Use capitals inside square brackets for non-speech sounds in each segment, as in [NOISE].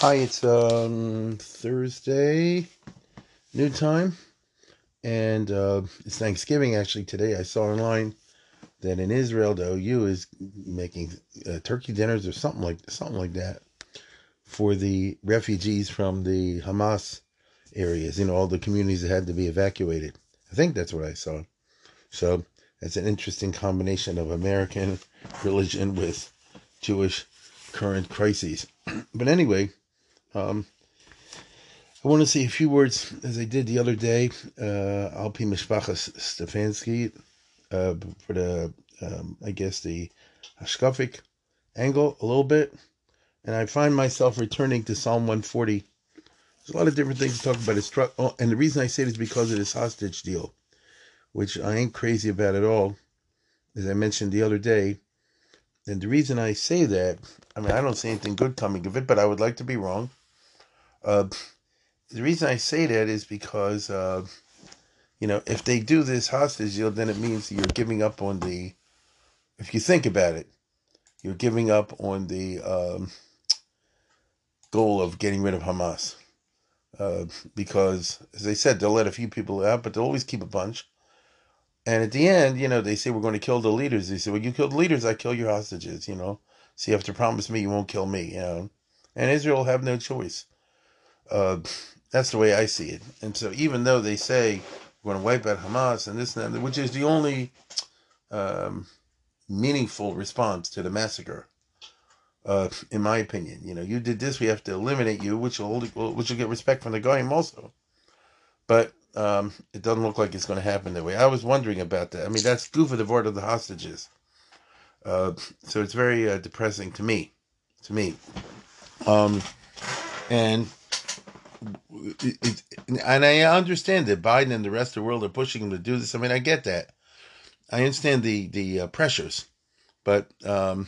Hi, it's um, Thursday, new time, and uh, it's Thanksgiving actually today. I saw online that in Israel, the OU is making uh, turkey dinners or something like something like that for the refugees from the Hamas areas. You know, all the communities that had to be evacuated. I think that's what I saw. So it's an interesting combination of American [LAUGHS] religion with Jewish current crises. [CLEARS THROAT] but anyway, um, I want to say a few words, as I did the other day, uh, Alpi Mishpachas Stefanski, uh, for the, um, I guess, the Hashkafic angle a little bit. And I find myself returning to Psalm 140. There's a lot of different things to talk about. It's oh, and the reason I say it is because of this hostage deal, which I ain't crazy about at all, as I mentioned the other day. And the reason I say that, I mean, I don't see anything good coming of it, but I would like to be wrong. Uh, the reason I say that is because, uh, you know, if they do this hostage deal, then it means you're giving up on the, if you think about it, you're giving up on the um, goal of getting rid of Hamas. Uh, because, as I said, they'll let a few people out, but they'll always keep a bunch. And at the end, you know, they say we're going to kill the leaders. They say, well, you kill the leaders, I kill your hostages, you know. So you have to promise me you won't kill me, you know. And Israel have no choice. Uh, that's the way I see it. And so even though they say we're going to wipe out Hamas and this and that, which is the only um, meaningful response to the massacre, uh, in my opinion, you know, you did this, we have to eliminate you, which will which will get respect from the Goyim also. But um, it doesn't look like it's going to happen that way. I was wondering about that. I mean, that's goof of the word of the hostages. Uh, so it's very uh, depressing to me, to me. Um, and it, it, and I understand that Biden and the rest of the world are pushing him to do this. I mean, I get that. I understand the the uh, pressures, but um,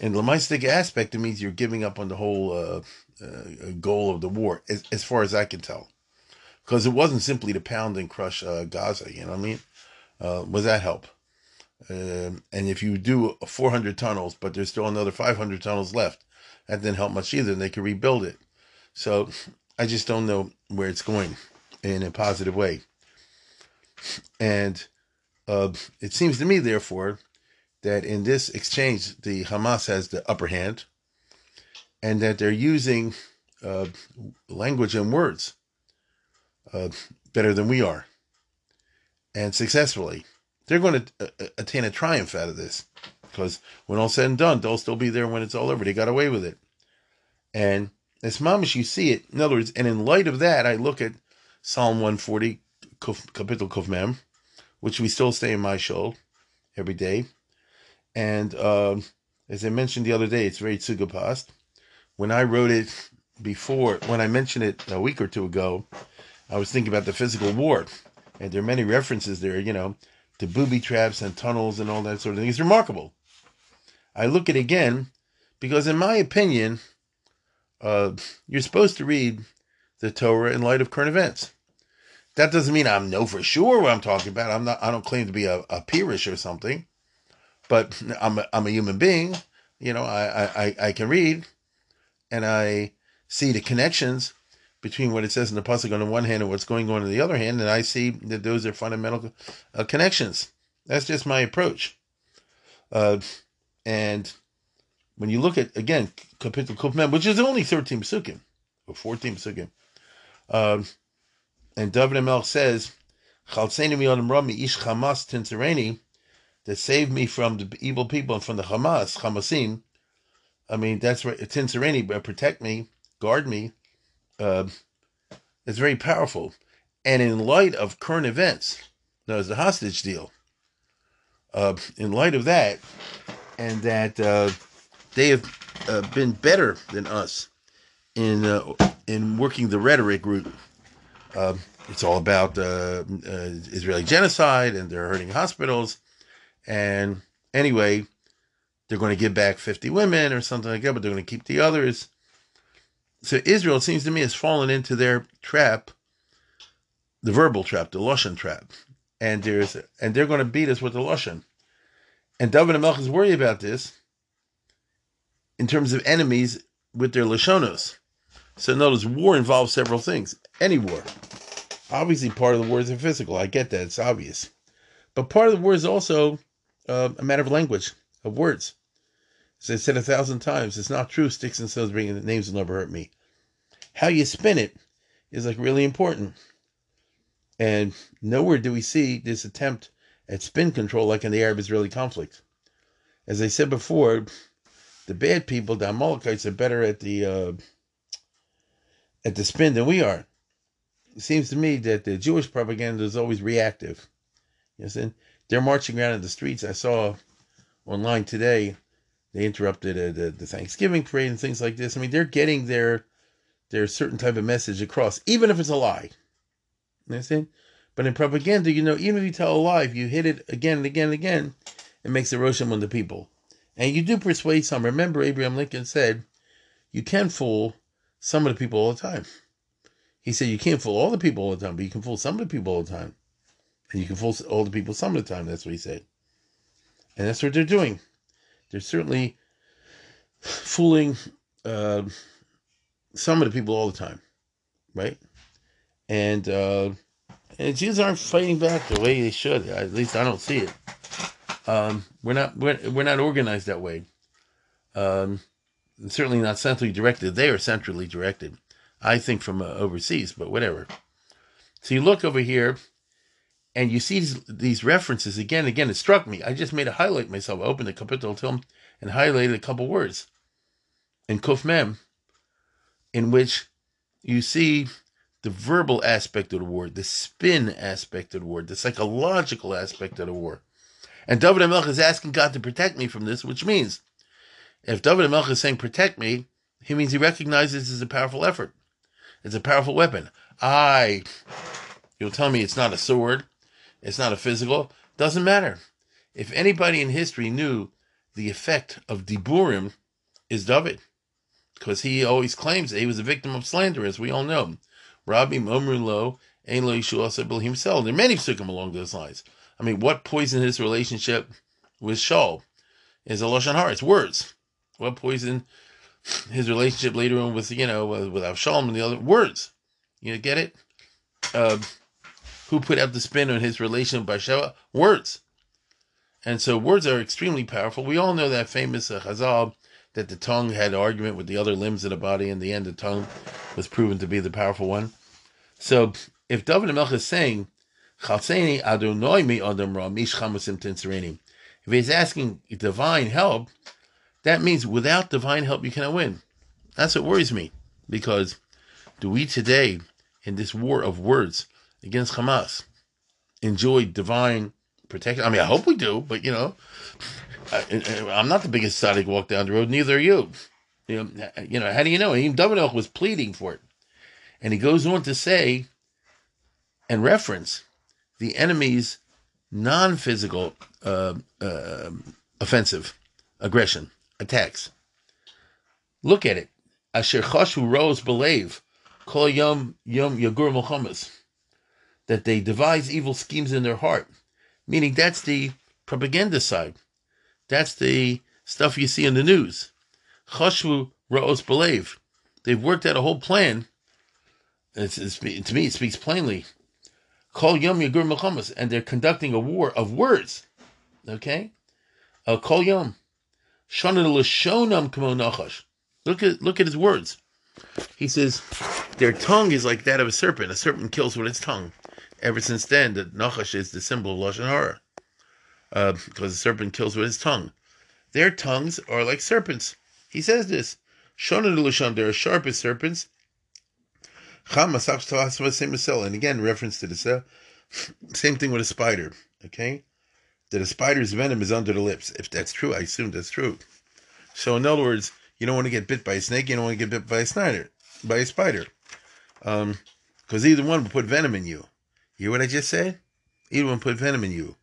in the Lamaistic aspect, it means you're giving up on the whole uh, uh, goal of the war, as, as, far as I can tell, because it wasn't simply to pound and crush uh, Gaza. You know what I mean? Uh, was that help? Um, and if you do 400 tunnels, but there's still another 500 tunnels left, that didn't help much either. And they could rebuild it. So I just don't know where it's going in a positive way. And uh, it seems to me, therefore, that in this exchange, the Hamas has the upper hand, and that they're using uh, language and words uh, better than we are, and successfully. They're going to uh, attain a triumph out of this, because when all said and done, they'll still be there when it's all over. They got away with it, and as mamish, you see it. In other words, and in light of that, I look at Psalm 140, Kapitel Kovmem, which we still say in my show every day. And um, as I mentioned the other day, it's very tsugapast. When I wrote it before, when I mentioned it a week or two ago, I was thinking about the physical war. And there are many references there, you know, to booby traps and tunnels and all that sort of thing. It's remarkable. I look at it again because, in my opinion, uh, you're supposed to read the Torah in light of current events. That doesn't mean I know for sure what I'm talking about. I'm not. I don't claim to be a, a peerish or something, but I'm a, I'm a human being. You know, I, I I can read, and I see the connections between what it says in the pasuk on the one hand and what's going on on the other hand, and I see that those are fundamental uh, connections. That's just my approach. Uh, and when you look at again Kapitel Kufmem, which is only thirteen psukim or fourteen psukim, um, and David Melch says, "Chalseinu miyodim rami ish Hamas tinzereni," that saved me from the evil people and from the Hamas Hamasim. I mean, that's right. but protect me, guard me. Uh, it's very powerful, and in light of current events, there's the hostage deal. Uh, in light of that, and that. Uh, they have uh, been better than us in uh, in working the rhetoric route. Uh, it's all about uh, Israeli genocide, and they're hurting hospitals. And anyway, they're going to give back 50 women or something like that, but they're going to keep the others. So Israel, it seems to me, has fallen into their trap, the verbal trap, the Lashon trap. And there's and they're going to beat us with the Lashon. And David and is worried about this in terms of enemies with their Lashonos. So notice war involves several things. Any war. Obviously, part of the war is physical. I get that. It's obvious. But part of the war is also uh, a matter of language, of words. As I said a thousand times, it's not true. Sticks and stones bringing the names will never hurt me. How you spin it is like really important. And nowhere do we see this attempt at spin control like in the Arab Israeli conflict. As I said before, the bad people, the Amalekites, are better at the uh, at the spin than we are. It seems to me that the Jewish propaganda is always reactive. You know, they're marching around in the streets. I saw online today they interrupted uh, the, the Thanksgiving parade and things like this. I mean, they're getting their their certain type of message across, even if it's a lie. You understand? But in propaganda, you know, even if you tell a lie, if you hit it again and again and again, it makes roshem on the people. And you do persuade some. Remember, Abraham Lincoln said, you can fool some of the people all the time. He said you can't fool all the people all the time, but you can fool some of the people all the time. And you can fool all the people some of the time. That's what he said. And that's what they're doing. They're certainly fooling uh, some of the people all the time, right? And uh, and Jews aren't fighting back the way they should. At least I don't see it. Um, we're not we're, we're not organized that way. Um, certainly not centrally directed. They are centrally directed. I think from uh, overseas, but whatever. So you look over here, and you see these, these references again and again. It struck me. I just made a highlight myself. I opened the Kapitel Tilm and highlighted a couple words in Kuf Mem, in which you see the verbal aspect of the war, the spin aspect of the war, the psychological aspect of the war. And David Melch is asking God to protect me from this, which means if David Melch is saying protect me, he means he recognizes this is a powerful effort. It's a powerful weapon. I, you'll tell me it's not a sword, it's not a physical, doesn't matter. If anybody in history knew the effect of Diburim, is David. Because he always claims that he was a victim of slander, as we all know. Rabbi Momrulo, Ein Lo Yishu himself. There are many psukim along those lines. I mean, what poisoned his relationship with Shaul is a lashon hara. It's words. What poisoned his relationship later on with you know with Avshalom and the other words? You know, get it? Uh, who put out the spin on his relation with Bathsheba? Words. And so words are extremely powerful. We all know that famous uh, Chazal that the tongue had argument with the other limbs of the body. In the end, the tongue was proven to be the powerful one. So if David Melch is saying if he's asking divine help, that means without divine help you cannot win. That's what worries me. Because do we today, in this war of words against Hamas, enjoy divine protection? I mean, I hope we do, but you know, I, am not the biggest tzaddik walk down the road, neither are you. You know, you know how do you know? Even David was pleading for it. And he goes on to say and reference the enemy's non physical uh, uh, offensive aggression, attacks. Look at it. Asher chashu rose believe, kol yom yom yagur milchamas. That they devise evil schemes in their heart. Meaning that's the propaganda side. That's the stuff you see in the news. Chashu rose believe. They've worked out a whole plan. It's, it's, to me, it speaks plainly Kol Yom Yagur Milchamas, and they're conducting a war of words. Okay? Uh, Kol Yom. Shana Lashonam Kamo Nachash. Look at look at his words. He says their tongue is like that of a serpent. A serpent kills with its tongue. Ever since then, the Nachash is the symbol of Lashon Hara. Uh, because the serpent kills with his tongue. Their tongues are like serpents. He says this. Shana Lashon, they're as sharp as serpents, and again, reference to the cell. [SNIFFS] Same thing with a spider. Okay, that a spider's venom is under the lips. If that's true, I assume that's true. So, in other words, You don't want to get bit by a snake. You don't want to get bit by a spider. By a spider, because um, either one will put venom in you. You hear what I just said? Either one put venom in you.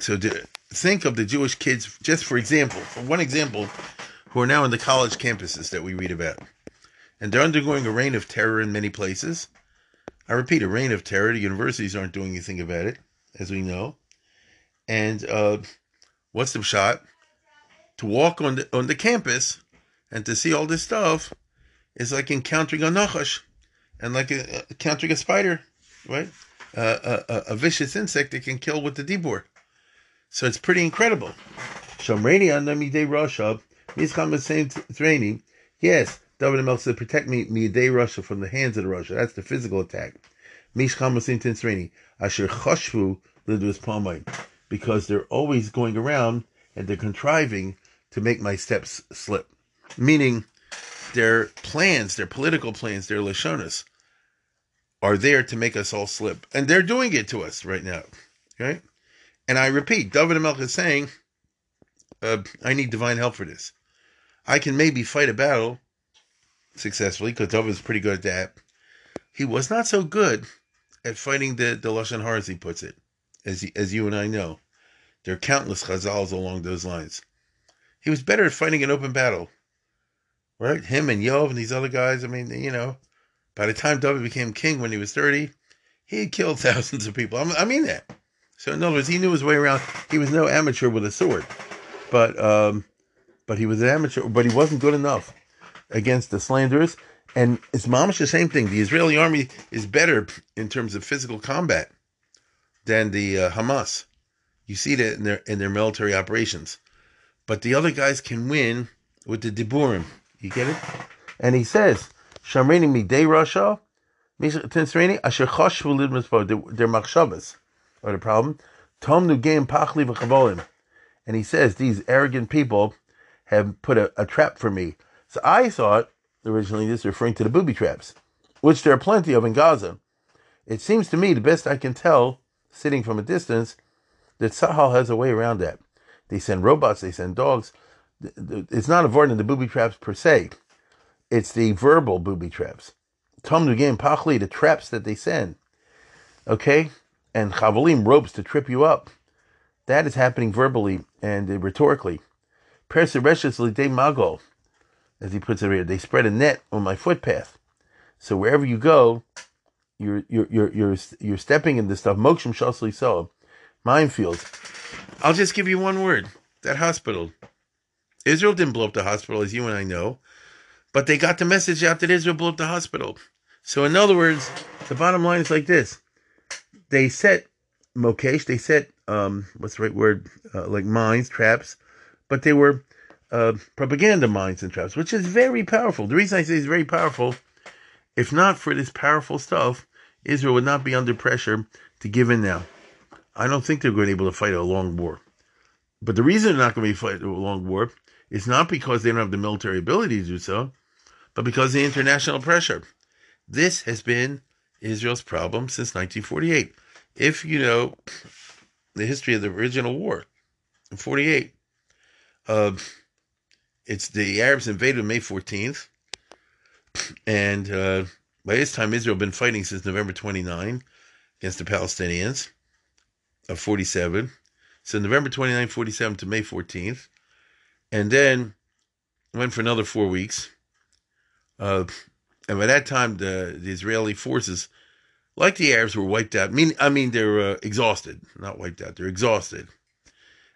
So to, think of the Jewish kids, just for example, for one example, who are now in the college campuses that we read about, and they're undergoing a reign of terror in many places. I repeat, a reign of terror. The universities aren't doing anything about it, as we know. And uh, what's the shot? To walk on the on the campus and to see all this stuff is like encountering a nachash and like a, encountering a spider, right? A, a, a, vicious insect that can kill with the dibur. So it's pretty incredible. Same training. Yes, David Melch said, protect me midei Russia from the hands of the Russia. That's the physical attack. Mishcham Masim Tinsreni. Asher Chashvu Lidus Palmite. Because they're always going around and they're contriving to make my steps slip. Meaning their plans, their political plans, their Lashonas are there to make us all slip. And they're doing it to us right now. Right? And I repeat, David Melch is saying, uh, I need divine help for this. I can maybe fight a battle successfully because David is pretty good at that. He was not so good at fighting the, the Lashon Hara, as he puts it, as, he, as you and I know. There are countless chazals along those lines. He was better at fighting an open battle. Right? Him and Yoav and these other guys, I mean, you know, by the time David became king when he was 30, he had killed [LAUGHS] thousands of people. I mean that. So in other words, he knew his way around. He was no amateur with a sword, but um, but he was an amateur. But he wasn't good enough against the slanderers. And it's mamish the same thing. The Israeli army is better in terms of physical combat than the uh, Hamas. You see that in their in their military operations. But the other guys can win with the diburim. You get it? And he says, "Shamreni midei Rasha, Tinsreni asher chashvu lidmas They're machshavas or the problem. Tom Nugam Pachli v'chavolim. And he says, these arrogant people have put a, a, trap for me. So I thought, originally this is referring to the booby traps, which there are plenty of in Gaza. It seems to me, the best I can tell, sitting from a distance, that Tzahal has a way around that. They send robots, they send dogs. It's not avoiding the booby traps per se. It's the verbal booby traps. Tom Nugam Pachli, the traps that they send. Okay? and chavalim ropes to trip you up. That is happening verbally and uh, rhetorically. Persereshes lidei mago, as he puts it here, they spread a net on my footpath. So wherever you go, you're you're you're you're, you're stepping into stuff. Mokshim shasli so, minefields. I'll just give you one word. That hospital. Israel didn't blow up the hospital, as you and I know, but they got the message out that Israel blew up the hospital. So in other words, the bottom line is like this they set mokesh, they set um, what's the right word, uh, like mines, traps, but they were uh, propaganda mines and traps, which is very powerful. The reason I say it's very powerful, if not for this powerful stuff, Israel would not be under pressure to give in now. I don't think they're going to be able to fight a long war. But the reason they're not going to be fighting a long war is not because they don't have the military ability to do so, but because of the international pressure. This has been Israel's problem since 1948 if you know the history of the original war in 48, uh, it's the Arabs invaded May 14th. And uh, by this time, Israel had been fighting since November 29 against the Palestinians of 47. So November 29, 47 to May 14th. And then went for another four weeks. Uh, and by that time, the, the Israeli forces like the Arabs, were wiped out. I mean, I mean, they're uh, exhausted, not wiped out. They're exhausted,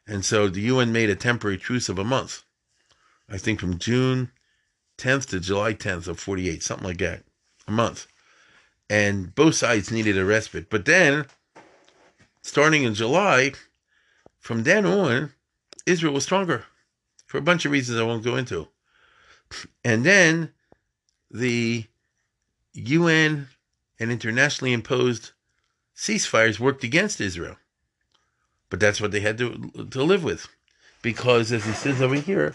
and so the UN made a temporary truce of a month. I think from June 10th to July 10th of 48, something like that, a month. And both sides needed a respite. But then, starting in July, from then on, Israel was stronger for a bunch of reasons I won't go into. And then the UN and internationally imposed ceasefires worked against Israel. But that's what they had to, to live with. Because, as he says over here,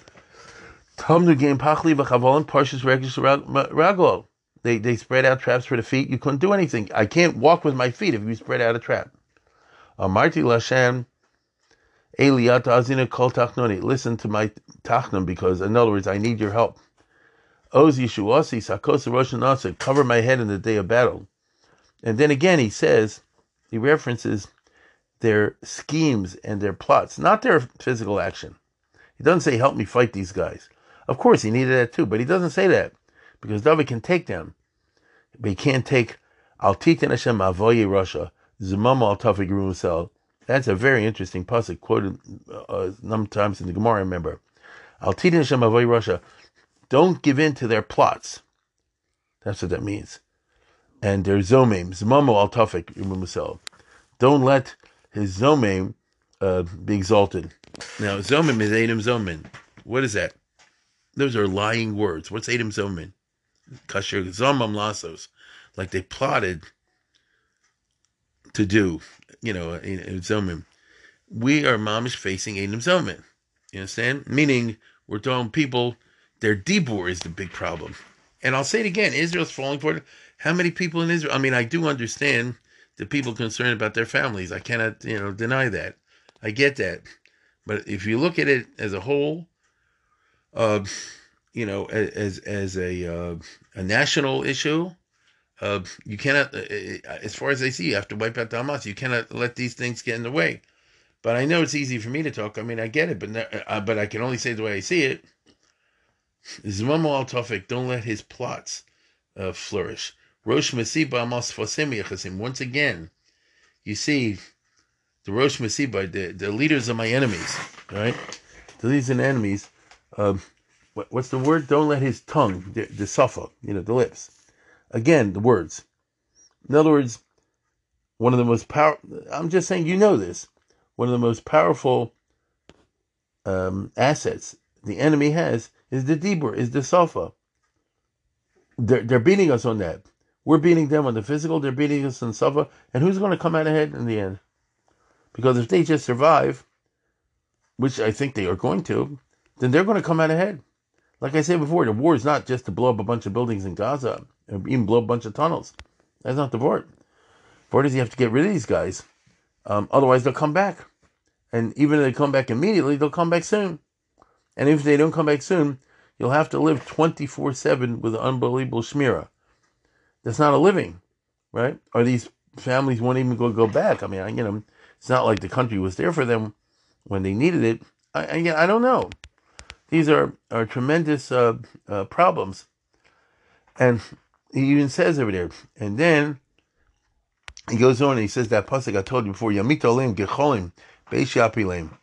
they, they spread out traps for the feet. You couldn't do anything. I can't walk with my feet if you spread out a trap. Amarti Lashem, Eliyat azina kol tachnoni. Listen to my tachnon because, in other words, I need your help. Oz Yeshuasi Sakos Rosh Hashanah. Cover my head in the day of battle. And then again, he says, he references their schemes and their plots, not their physical action. He doesn't say, help me fight these guys. Of course, he needed that too, but he doesn't say that because David can take them, but he can't take Al Hashem Avoye Russia, Zumam Al. That's a very interesting passage quoted uh, a number of times in the Gemara. Remember, Al Titan Hashem Avoye Russia. Don't give in to their plots. That's what that means. And their zomim, Zmamo Al Tafik. Don't let his zomim uh, be exalted. Now, zomim is Adam zomin. What is that? Those are lying words. What's Adam zomin? Kasher zomam lasos. Like they plotted to do, you know, in, in zomim. We are mamish facing Adam zomin. You understand? Meaning, we're telling people their dibur is the big problem. And I'll say it again Israel's falling for it. How many people in Israel? I mean, I do understand the people concerned about their families. I cannot, you know, deny that. I get that. But if you look at it as a whole, uh, you know, as as a uh, a national issue, uh, you cannot, uh, uh, as far as I see, you have to wipe out the Hamas. You cannot let these things get in the way. But I know it's easy for me to talk. I mean, I get it, but uh, but I can only say the way I see it. Al Tofik, don't let his plots uh, flourish. Rosh Masiba Amos Fosim Once again, you see the Rosh Masiba, the, the leaders of my enemies, right? The leaders and enemies, um, what, what's the word? Don't let his tongue, the, the you know, the lips. Again, the words. In other words, one of the most power. I'm just saying, you know this. One of the most powerful um, assets the enemy has is the dibur, is the sofa. They're, they're beating us on that. We're beating them on the physical, they're beating us on Sava, and who's going to come out ahead in the end? Because if they just survive, which I think they are going to, then they're going to come out ahead. Like I said before, the war is not just to blow up a bunch of buildings in Gaza, or even blow up a bunch of tunnels. That's not the war. The is you have to get rid of these guys. Um, otherwise, they'll come back. And even if they come back immediately, they'll come back soon. And if they don't come back soon, you'll have to live 24 7 with unbelievable shmira. That's not a living, right? Or these families won't even go go back. I mean, I, you know, it's not like the country was there for them when they needed it. I, I, I don't know. These are are tremendous uh, uh, problems, and he even says over there. And then he goes on and he says that pasuk I told you before. Yamitolim gecholim beishapilim.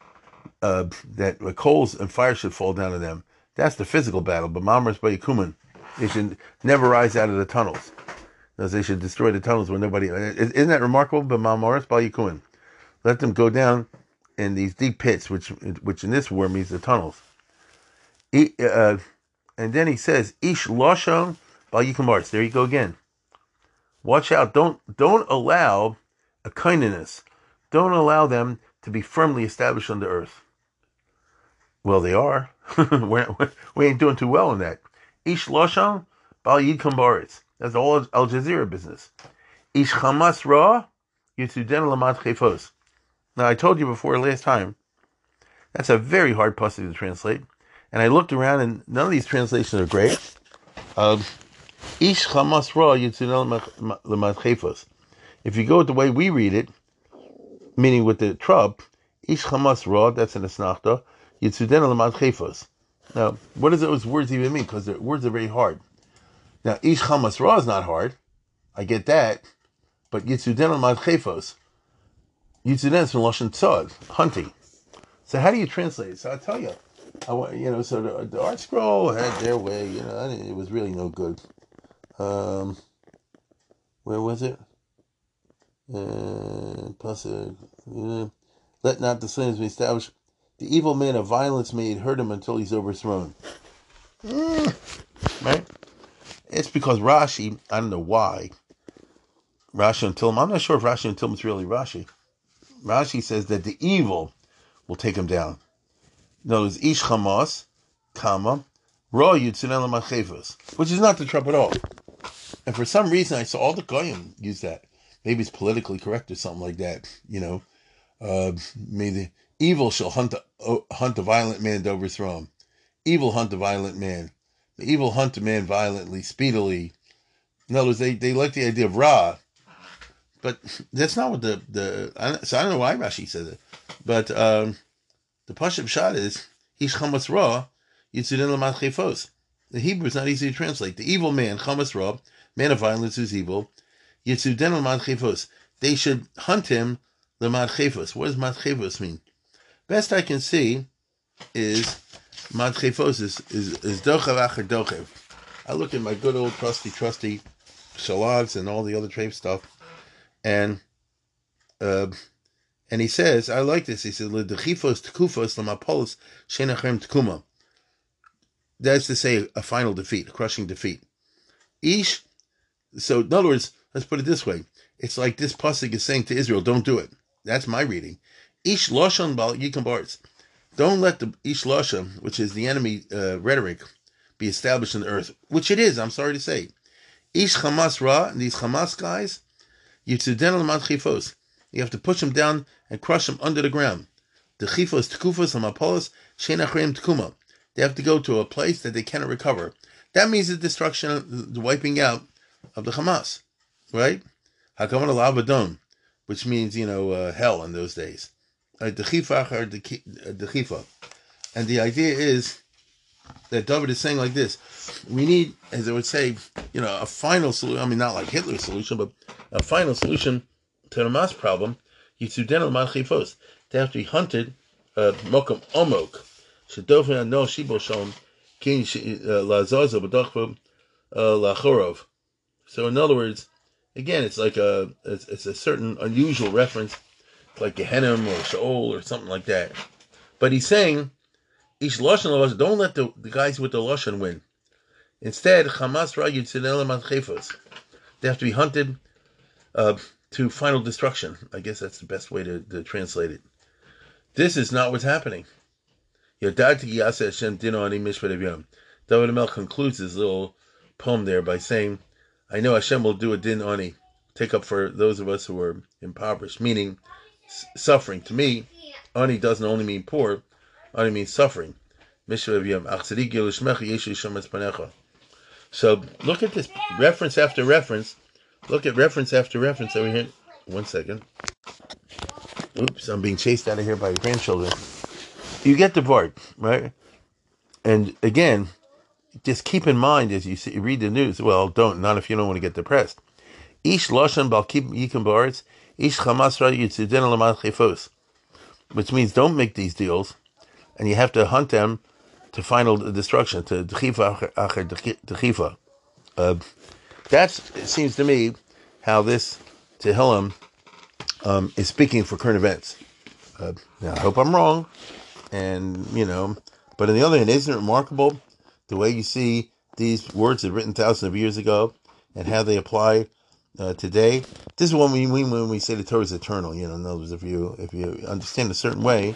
Uh, that coals and fire should fall down on them. That's the physical battle. But mamras bayikuman, they should never rise out of the tunnels they should destroy the tunnels where nobody. Isn't that remarkable? But Mamoris Balikun, let them go down in these deep pits, which which in this war means the tunnels. Uh, and then he says, "Ish loshon balikumarts." There you go again. Watch out! Don't don't allow a kindness. Don't allow them to be firmly established on the earth. Well, they are. [LAUGHS] we're, we ain't doing too well in that. Ish loshon bal yidkambaritz. That's all Al Jazeera business. Ish Hamas Ra Yitzuden Lamad Chefos. Now I told you before last time, that's a very hard passage to translate. And I looked around and none of these translations are great. Um, Ish Hamas Ra Yitzuden Lamad Chefos. If you go with the way we read it, meaning with the trub, Ish Hamas Ra, that's an Asnachta, Yitzuden Lamad Chefos. Now, what does those words even mean? Because words are very hard. Now, Ish Chamas Ra is not hard. I get that. But Yitzuden al Mad Chefos. Yitzuden is from Lashon Tzad, hunting. So how do you translate it? So I'll tell you. I, you know, so the, the ArtScroll had their way. You know, it was really no good. Um, where was it? Uh, uh, let not the sins be established. The evil man of violence may hurt him until he's overthrown. Mm, right? It's because Rashi, I don't know why, Rashi and Tilma, I'm not sure if Rashi and Tilma is really Rashi. Rashi says that the evil will take him down. No, it's Ish Hamas, comma, Ra Yutzinel which is not the Trump at all. And for some reason, I saw all the Goyim use that. Maybe it's politically correct or something like that, you know. Uh, may the evil shall hunt the, uh, hunt the violent man to overthrow him. Evil hunt the violent man. The evil hunt a man violently, speedily. In other words, they, they like the idea of Ra, but that's not what the the. I so I don't know why Rashi says it, but um, the Pashup shot is Ish Chamas Ra Yitzudin Lamat Chefos. The Hebrew is not easy to translate. The evil man Chamas Ra, man of violence who's evil, Yitzudin Lamat Chefos. They should hunt him Lamat Chefos. What does Mat Chefos mean? Best I can see is Mat Chefos is is, Dochev Acher Dochev. I look at my good old trusty trusty shalogs and all the other trade stuff and uh, and he says, I like this. He says, "Ledechifos tekufos lamapolis shenachem tekuma." That's to say, a final defeat, a crushing defeat. Ish. So, in other words, let's put it this way: it's like this pasuk is saying to Israel, "Don't do it." That's my reading. Ish bal yikambarts. Don't let the ish losha, which is the enemy uh, rhetoric, be established in the earth, which it is. I'm sorry to say. Ish Hamas Ra, and these Hamas guys, you have to push them down and crush them under the ground. The chifos tekufos amapolos shenachrim tekuma. They have to go to a place that they cannot recover. That means the destruction, the wiping out of the Hamas, right? Hakavan al which means you know uh, hell in those days. The chifach or the chifa, and the idea is that David is saying like this: we need, as I would say, you know, a final solution. I mean, not like Hitler's solution, but a final solution to the mass problem, Yitzudenu Malchifos. They have to be hunted, uh, Mokum Omok, Shadofin No Shiboshom, King uh, Lazaza Badachvo uh, Lachorov. So, in other words, again, it's like a it's, it's a certain unusual reference, like Gehenim or Shaol or something like that. But he's saying, Ish Lashon don't let the, the guys with the Lashon win. Instead, Hamas Ra Yitzudenu They have to be hunted uh, to final destruction. I guess that's the best way to, to translate it. This is not what's happening. David Amel concludes his little poem there by saying, I know Hashem will do a din ani, take up for those of us who are impoverished, meaning suffering. To me, ani doesn't only mean poor, ani means suffering. So look at this reference after reference Look at reference after reference over here. One second. Oops, I'm being chased out of here by grandchildren. You get the part, right? And again, just keep in mind as you see, read the news. Well, don't not if you don't want to get depressed. Lashon bal yikim baritz, ish ra yitzuden chefos, which means don't make these deals, and you have to hunt them to final destruction to dechifa acher dechifa. That's it seems to me how this Tehillim um, is speaking for current events. Uh, now, I hope I'm wrong, and you know, but on the other hand, isn't it remarkable the way you see these words that written thousands of years ago and how they apply uh, today? This is what we mean when we say the Torah is eternal. You know, in other words, if you if you understand a certain way,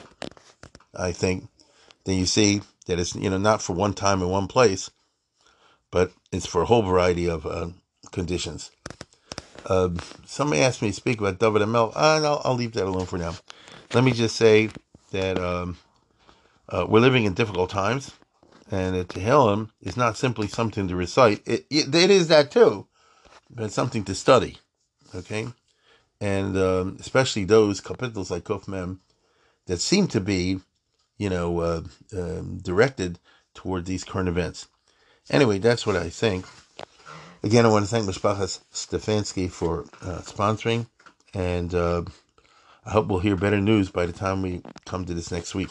I think, then you see that it's you know not for one time in one place, but it's for a whole variety of uh, conditions. Uh, somebody asked me to speak about David Amel. Uh, I'll, I'll leave that alone for now. Let me just say that um, uh, we're living in difficult times, and that Tehillim is not simply something to recite. It, it, it is that too, but something to study. Okay, and um, especially those capitals like Kuf Mem that seem to be, you know, uh, um, directed toward these current events. Anyway, that's what I think. Again, I want to thank Mishpachas Stefanski for uh, sponsoring, and uh, I hope we'll hear better news by the time we come to this next week.